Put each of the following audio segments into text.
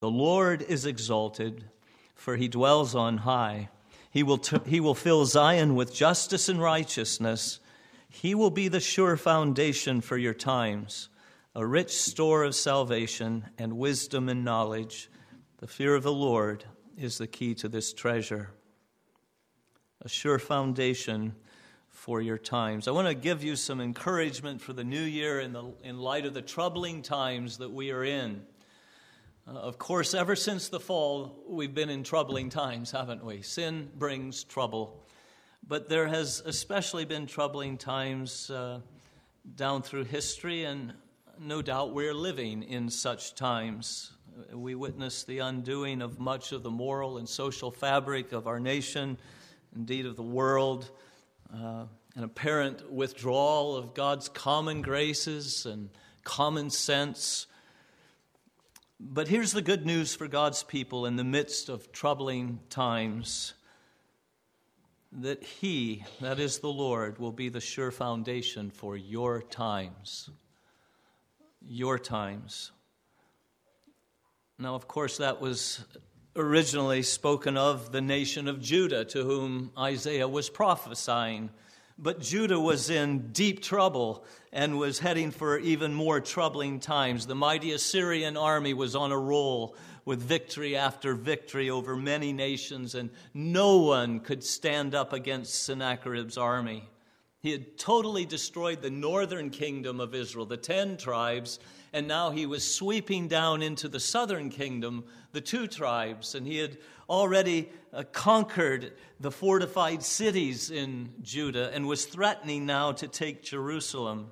The Lord is exalted, for he dwells on high. He will, t- he will fill Zion with justice and righteousness. He will be the sure foundation for your times, a rich store of salvation and wisdom and knowledge. The fear of the Lord is the key to this treasure. A sure foundation for your times. I want to give you some encouragement for the new year in, the, in light of the troubling times that we are in. Uh, of course, ever since the fall, we've been in troubling times, haven't we? Sin brings trouble. But there has especially been troubling times uh, down through history, and no doubt we're living in such times. We witness the undoing of much of the moral and social fabric of our nation, indeed of the world, uh, an apparent withdrawal of God's common graces and common sense but here's the good news for God's people in the midst of troubling times that He, that is the Lord, will be the sure foundation for your times. Your times. Now, of course, that was originally spoken of the nation of Judah to whom Isaiah was prophesying. But Judah was in deep trouble and was heading for even more troubling times. The mighty Assyrian army was on a roll with victory after victory over many nations, and no one could stand up against Sennacherib's army. He had totally destroyed the northern kingdom of Israel, the ten tribes, and now he was sweeping down into the southern kingdom, the two tribes, and he had already uh, conquered the fortified cities in Judah and was threatening now to take Jerusalem.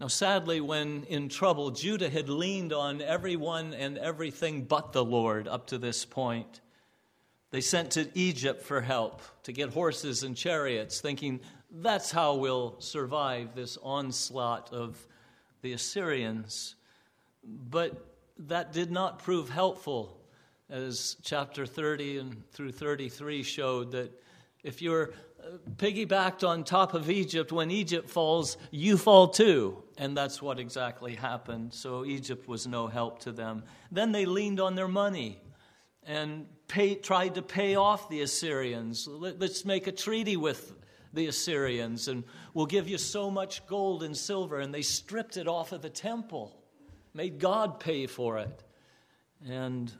Now, sadly, when in trouble, Judah had leaned on everyone and everything but the Lord up to this point. They sent to Egypt for help to get horses and chariots, thinking that's how we'll survive this onslaught of the Assyrians. But that did not prove helpful as chapter 30 and through 33 showed that if you're uh, piggybacked on top of Egypt, when Egypt falls, you fall too. And that's what exactly happened. So Egypt was no help to them. Then they leaned on their money and pay, tried to pay off the Assyrians. Let, let's make a treaty with the Assyrians and we'll give you so much gold and silver. And they stripped it off of the temple, made God pay for it. And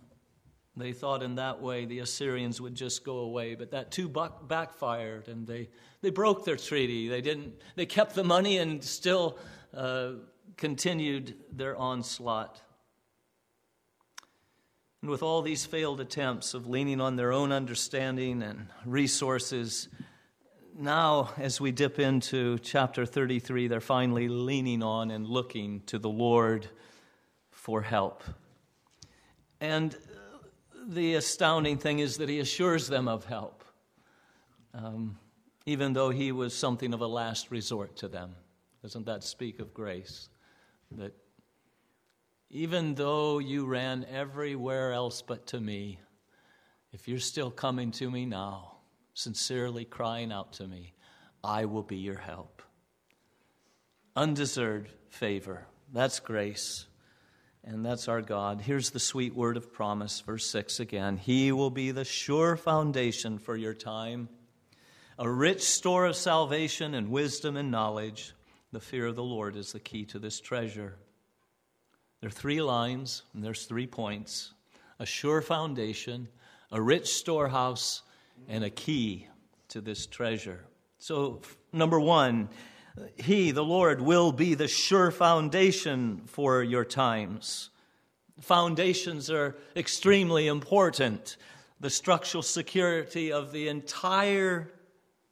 they thought in that way the Assyrians would just go away, but that too backfired, and they, they broke their treaty. They didn't. They kept the money and still uh, continued their onslaught. And with all these failed attempts of leaning on their own understanding and resources, now as we dip into chapter 33, they're finally leaning on and looking to the Lord for help. And the astounding thing is that he assures them of help, um, even though he was something of a last resort to them. Doesn't that speak of grace? That even though you ran everywhere else but to me, if you're still coming to me now, sincerely crying out to me, I will be your help. Undeserved favor. That's grace and that's our God. Here's the sweet word of promise, verse 6 again. He will be the sure foundation for your time, a rich store of salvation and wisdom and knowledge. The fear of the Lord is the key to this treasure. There are three lines, and there's three points a sure foundation, a rich storehouse, and a key to this treasure. So, number one, he, the Lord, will be the sure foundation for your times. Foundations are extremely important. The structural security of the entire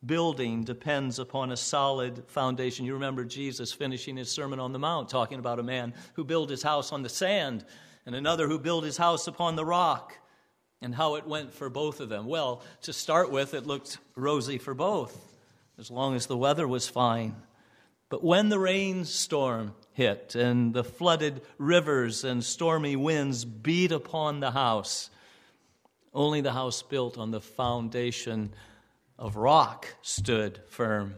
building depends upon a solid foundation. You remember Jesus finishing his Sermon on the Mount talking about a man who built his house on the sand and another who built his house upon the rock and how it went for both of them. Well, to start with, it looked rosy for both as long as the weather was fine. But when the rainstorm hit and the flooded rivers and stormy winds beat upon the house, only the house built on the foundation of rock stood firm,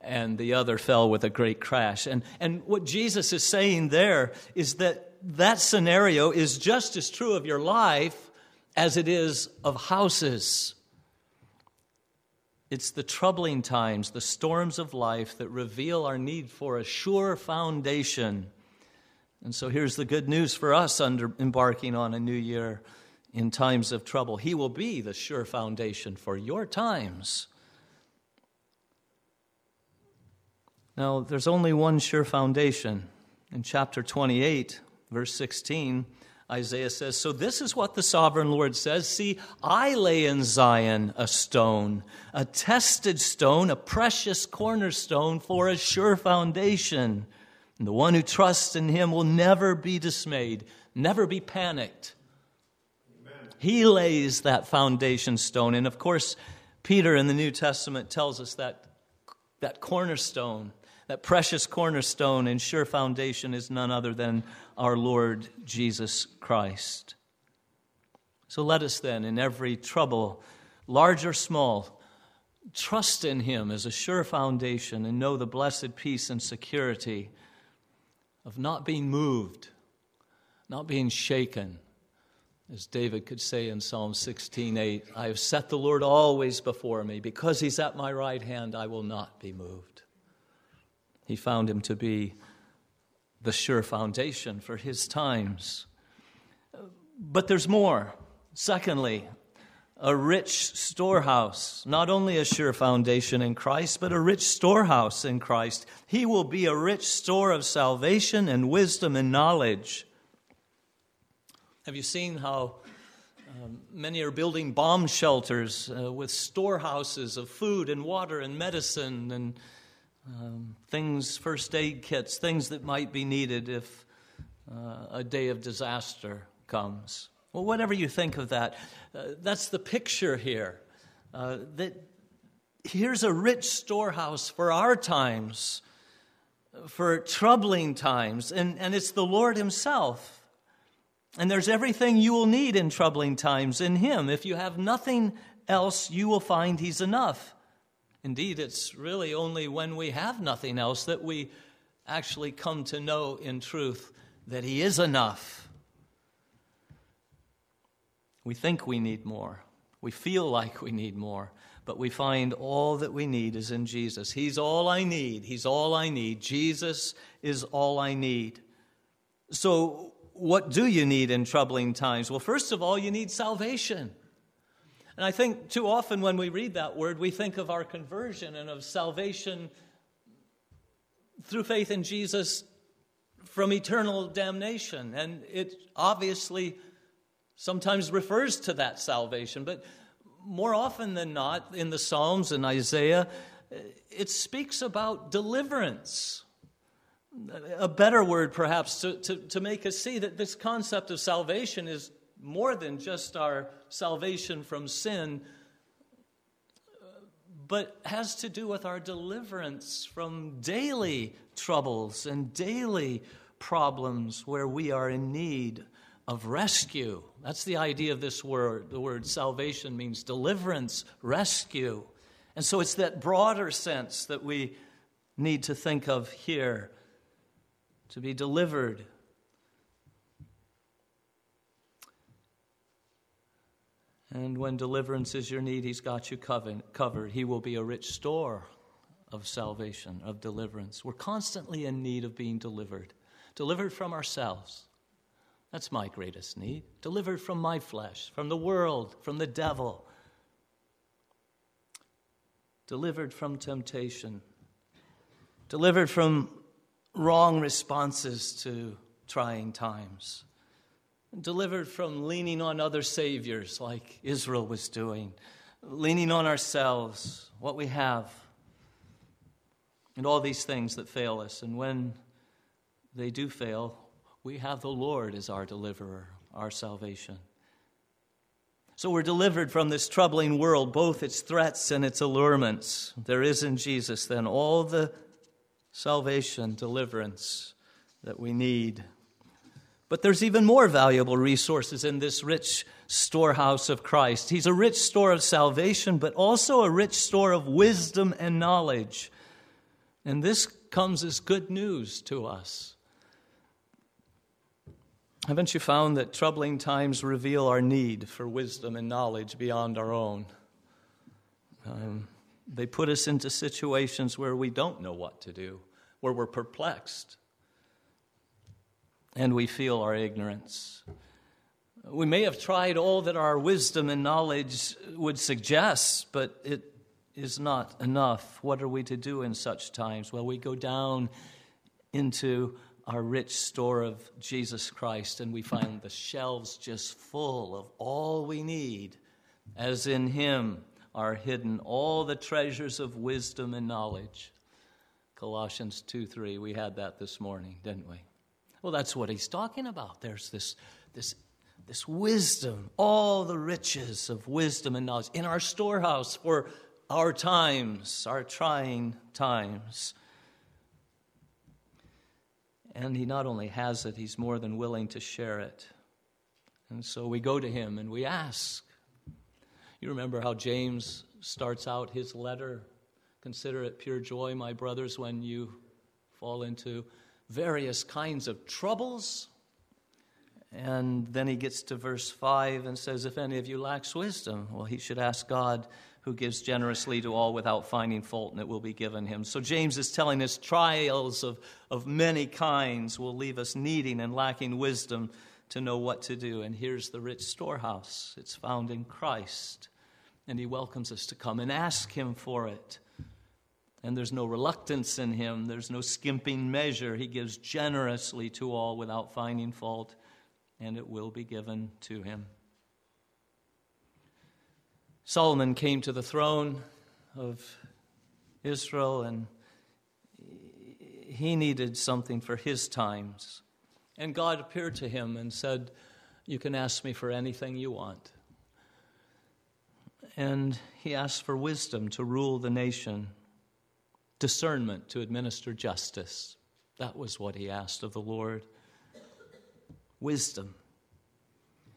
and the other fell with a great crash. And, and what Jesus is saying there is that that scenario is just as true of your life as it is of houses. It's the troubling times, the storms of life that reveal our need for a sure foundation. And so here's the good news for us under embarking on a new year in times of trouble. He will be the sure foundation for your times. Now, there's only one sure foundation. In chapter 28, verse 16, Isaiah says, So this is what the sovereign Lord says See, I lay in Zion a stone, a tested stone, a precious cornerstone for a sure foundation. And the one who trusts in him will never be dismayed, never be panicked. Amen. He lays that foundation stone. And of course, Peter in the New Testament tells us that that cornerstone that precious cornerstone and sure foundation is none other than our Lord Jesus Christ. So let us then, in every trouble, large or small, trust in Him as a sure foundation and know the blessed peace and security of not being moved, not being shaken. As David could say in Psalm 16:8, I have set the Lord always before me. Because he's at my right hand, I will not be moved he found him to be the sure foundation for his times. But there's more. Secondly, a rich storehouse, not only a sure foundation in Christ, but a rich storehouse in Christ. He will be a rich store of salvation and wisdom and knowledge. Have you seen how um, many are building bomb shelters uh, with storehouses of food and water and medicine and um, things, first aid kits, things that might be needed if uh, a day of disaster comes. Well, whatever you think of that, uh, that's the picture here. Uh, that here's a rich storehouse for our times, for troubling times, and, and it's the Lord Himself. And there's everything you will need in troubling times in Him. If you have nothing else, you will find He's enough. Indeed, it's really only when we have nothing else that we actually come to know in truth that He is enough. We think we need more. We feel like we need more. But we find all that we need is in Jesus. He's all I need. He's all I need. Jesus is all I need. So, what do you need in troubling times? Well, first of all, you need salvation. And I think too often when we read that word, we think of our conversion and of salvation through faith in Jesus from eternal damnation. And it obviously sometimes refers to that salvation, but more often than not in the Psalms and Isaiah, it speaks about deliverance. A better word, perhaps, to, to, to make us see that this concept of salvation is more than just our salvation from sin, but has to do with our deliverance from daily troubles and daily problems where we are in need of rescue. That's the idea of this word. The word salvation means deliverance, rescue. And so it's that broader sense that we need to think of here to be delivered And when deliverance is your need, He's got you covered. He will be a rich store of salvation, of deliverance. We're constantly in need of being delivered, delivered from ourselves. That's my greatest need. Delivered from my flesh, from the world, from the devil. Delivered from temptation. Delivered from wrong responses to trying times delivered from leaning on other saviors like Israel was doing, leaning on ourselves, what we have, and all these things that fail us. And when they do fail, we have the Lord as our deliverer, our salvation. So we're delivered from this troubling world, both its threats and its allurements. There is in Jesus then all the salvation, deliverance that we need. But there's even more valuable resources in this rich storehouse of Christ. He's a rich store of salvation, but also a rich store of wisdom and knowledge. And this comes as good news to us. Haven't you found that troubling times reveal our need for wisdom and knowledge beyond our own? Um, they put us into situations where we don't know what to do, where we're perplexed, and we feel our ignorance. We may have tried all that our wisdom and knowledge would suggest, but it is not enough. What are we to do in such times? Well, we go down into our rich store of Jesus Christ and we find the shelves just full of all we need, as in Him are hidden all the treasures of wisdom and knowledge. Colossians 2 3, we had that this morning, didn't we? Well, that's what he's talking about. There's this, this, this wisdom, all the riches of wisdom and knowledge in our storehouse for our times, our trying times. And he not only has it, he's more than willing to share it. And so we go to him and we ask. You remember how James starts out his letter? Consider it pure joy, my brothers, when you fall into various kinds of troubles. And then he gets to verse 5 and says, If any of you lacks wisdom, well, he should ask God who gives generously to all without finding fault, and it will be given him. So James is telling us trials of, of many kinds will leave us needing and lacking wisdom to know what to do. And here's the rich storehouse it's found in Christ. And he welcomes us to come and ask him for it. And there's no reluctance in him, there's no skimping measure. He gives generously to all without finding fault, and it will be given to him. Solomon came to the throne of Israel and he needed something for his times. And God appeared to him and said, You can ask me for anything you want. And he asked for wisdom to rule the nation, discernment to administer justice. That was what he asked of the Lord. Wisdom.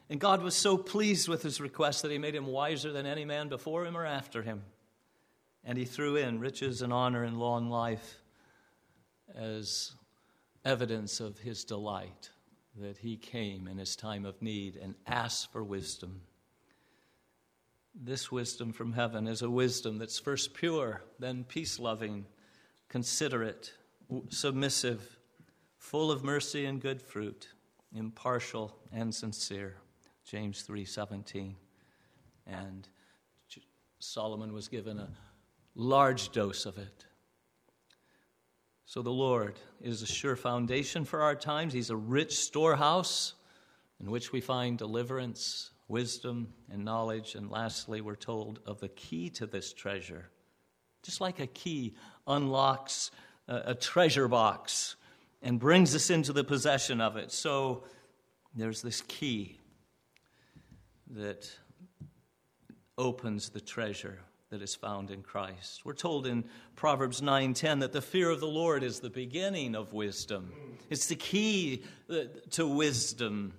And God was so pleased with his request that he made him wiser than any man before him or after him. And he threw in riches and honor and long life as evidence of his delight that he came in his time of need and asked for wisdom. This wisdom from heaven is a wisdom that's first pure, then peace loving, considerate, submissive, full of mercy and good fruit, impartial and sincere. James 3:17. And Solomon was given a large dose of it. So the Lord is a sure foundation for our times. He's a rich storehouse in which we find deliverance, wisdom, and knowledge. And lastly, we're told of the key to this treasure. Just like a key unlocks a, treasure box and brings us into the possession of it. So there's this key that opens the treasure that is found in Christ. We're told in Proverbs 9:10 that the fear of the Lord is the beginning of wisdom. It's the key uh, to wisdom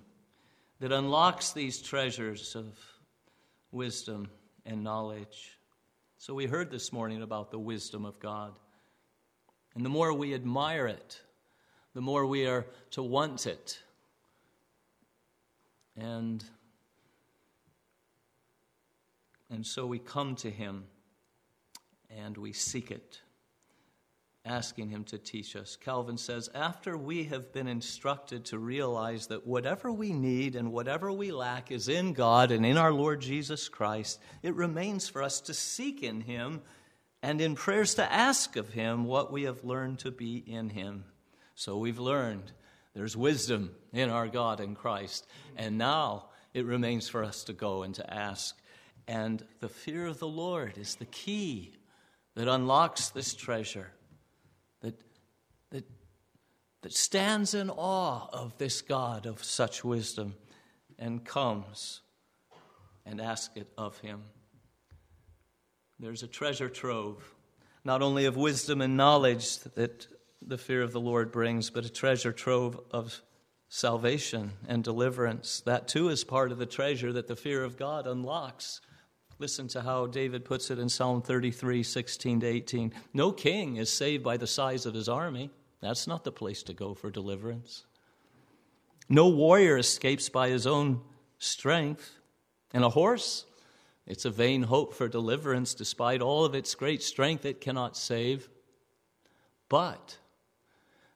that unlocks these treasures of wisdom and knowledge. So we heard this morning about the wisdom of God. And the more we admire it, the more we are to want it. And and so we come to him and we seek it, asking him to teach us. Calvin says, after we have been instructed to realize that whatever we need and whatever we lack is in God and in our Lord Jesus Christ, it remains for us to seek in him and in prayers to ask of him what we have learned to be in him. So we've learned there's wisdom in our God in Christ. And now it remains for us to go and to ask and the fear of the Lord is the key that unlocks this treasure, that, that, that stands in awe of this God of such wisdom and comes and asks it of him. There's a treasure trove, not only of wisdom and knowledge that the fear of the Lord brings, but a treasure trove of salvation and deliverance. That too is part of the treasure that the fear of God unlocks. Listen to how David puts it in Psalm 33, 16 to 18. No king is saved by the size of his army. That's not the place to go for deliverance. No warrior escapes by his own strength. And a horse, it's a vain hope for deliverance. Despite all of its great strength, it cannot save. But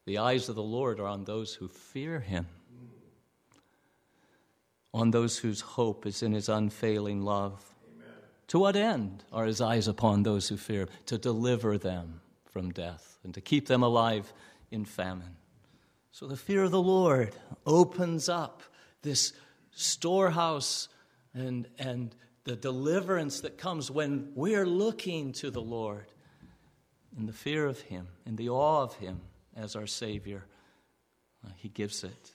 the eyes of the Lord are on those who fear him, on those whose hope is in his unfailing love. To what end are his eyes upon those who fear? To deliver them from death and to keep them alive in famine. So the fear of the Lord opens up this storehouse and, and the deliverance that comes when we're looking to the Lord in the fear of Him, in the awe of Him as our Savior. Uh, he gives it.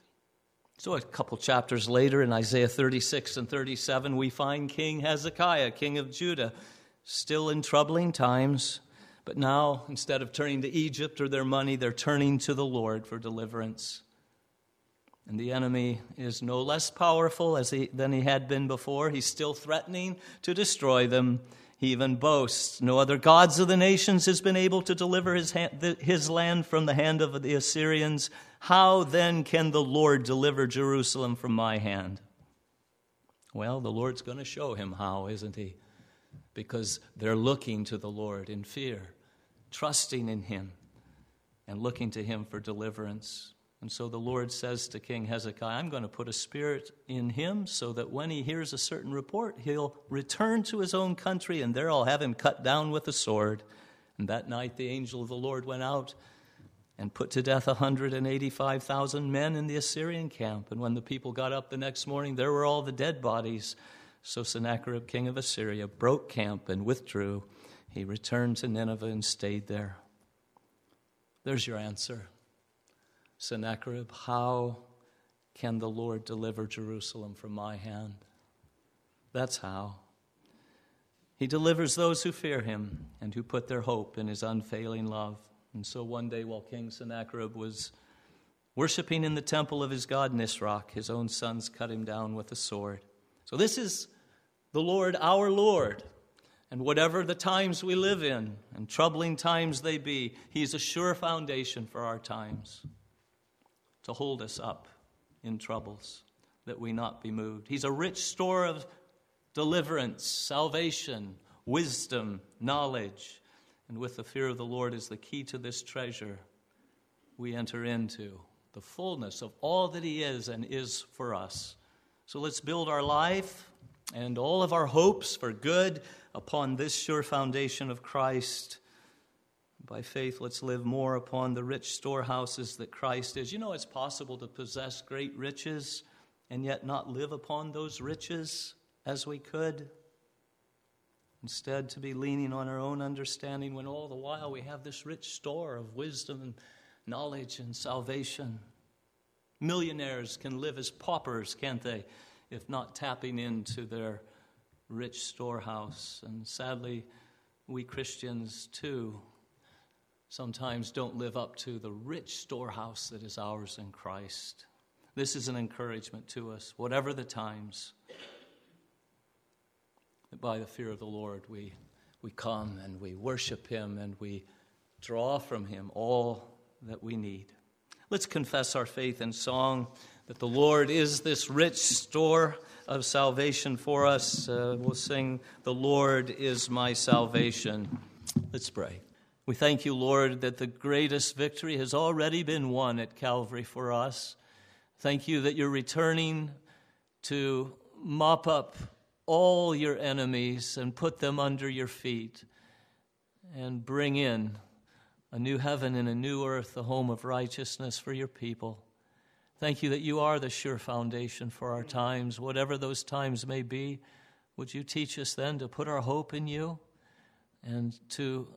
So, a couple chapters later in Isaiah 36 and 37, we find King Hezekiah, king of Judah, still in troubling times. But now, instead of turning to Egypt or their money, they're turning to the Lord for deliverance. And the enemy is no less powerful as he, than he had been before. He's still threatening to destroy them. He even boasts, No other gods of the nations has been able to deliver his, hand, his land from the hand of the Assyrians. How then can the Lord deliver Jerusalem from my hand? Well, the Lord's going to show him how, isn't he? Because they're looking to the Lord in fear trusting in him and looking to him for deliverance. And so the Lord says to King Hezekiah, I'm going to put a spirit in him so that when he hears a certain report, he'll return to his own country, and there I'll have him cut down with a sword. And that night the angel of the Lord went out and put to death 185,000 men in the Assyrian camp. And when the people got up the next morning, there were all the dead bodies. So Sennacherib, king of Assyria, broke camp and withdrew. He returned to Nineveh and stayed there. There's your answer. Sennacherib, how can the Lord deliver Jerusalem from my hand? That's how. He delivers those who fear him and who put their hope in his unfailing love. And so one day, while King Sennacherib was worshiping in the temple of his god Nisroch, his own sons cut him down with a sword. So, this is the Lord, our Lord, and whatever the times we live in, and troubling times they be, He's a sure foundation for our times to hold us up in troubles, that we not be moved. He's a rich store of deliverance, salvation, wisdom, knowledge. And with the fear of the Lord is the key to this treasure, we enter into the fullness of all that He is and is for us. So let's build our life and all of our hopes for good upon this sure foundation of Christ. By faith, let's live more upon the rich storehouses that Christ is. You know, it's possible to possess great riches and yet not live upon those riches as we could. Instead, to be leaning on our own understanding when all the while we have this rich store of wisdom and knowledge and salvation. Millionaires can live as paupers, can't they? if not tapping into their rich storehouse. And sadly, we Christians too sometimes don't live up to the rich storehouse that is ours in Christ. This is an encouragement to us, whatever the times, by the fear of the Lord we, we come and we worship Him and we draw from Him all that we need. Let's confess our faith in song that the Lord is this rich store of salvation for us. Uh, we'll sing, The Lord is my salvation. Let's pray. We thank you, Lord, that the greatest victory has already been won at Calvary for us. Thank you that you're returning to mop up all your enemies and put them under your feet and bring in a new heaven and a new earth, a home of righteousness for your people. Thank you that you are the sure foundation for our times, whatever those times may be. Would you teach us then to put our hope in you and to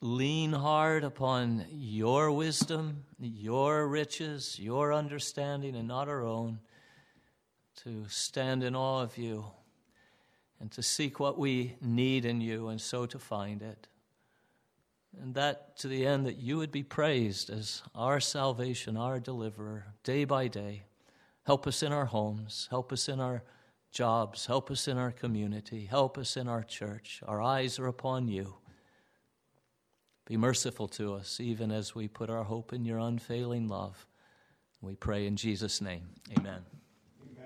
lean hard upon your wisdom, your riches, your understanding, and not our own, to stand in awe of you and to seek what we need in you and so to find it and that to the end that you would be praised as our salvation, our deliverer, day by day. Help us in our homes, help us in our jobs, help us in our community, help us in our church. Our eyes are upon you. Be merciful to us, even as we put our hope in your unfailing love. We pray in Jesus' name. Amen.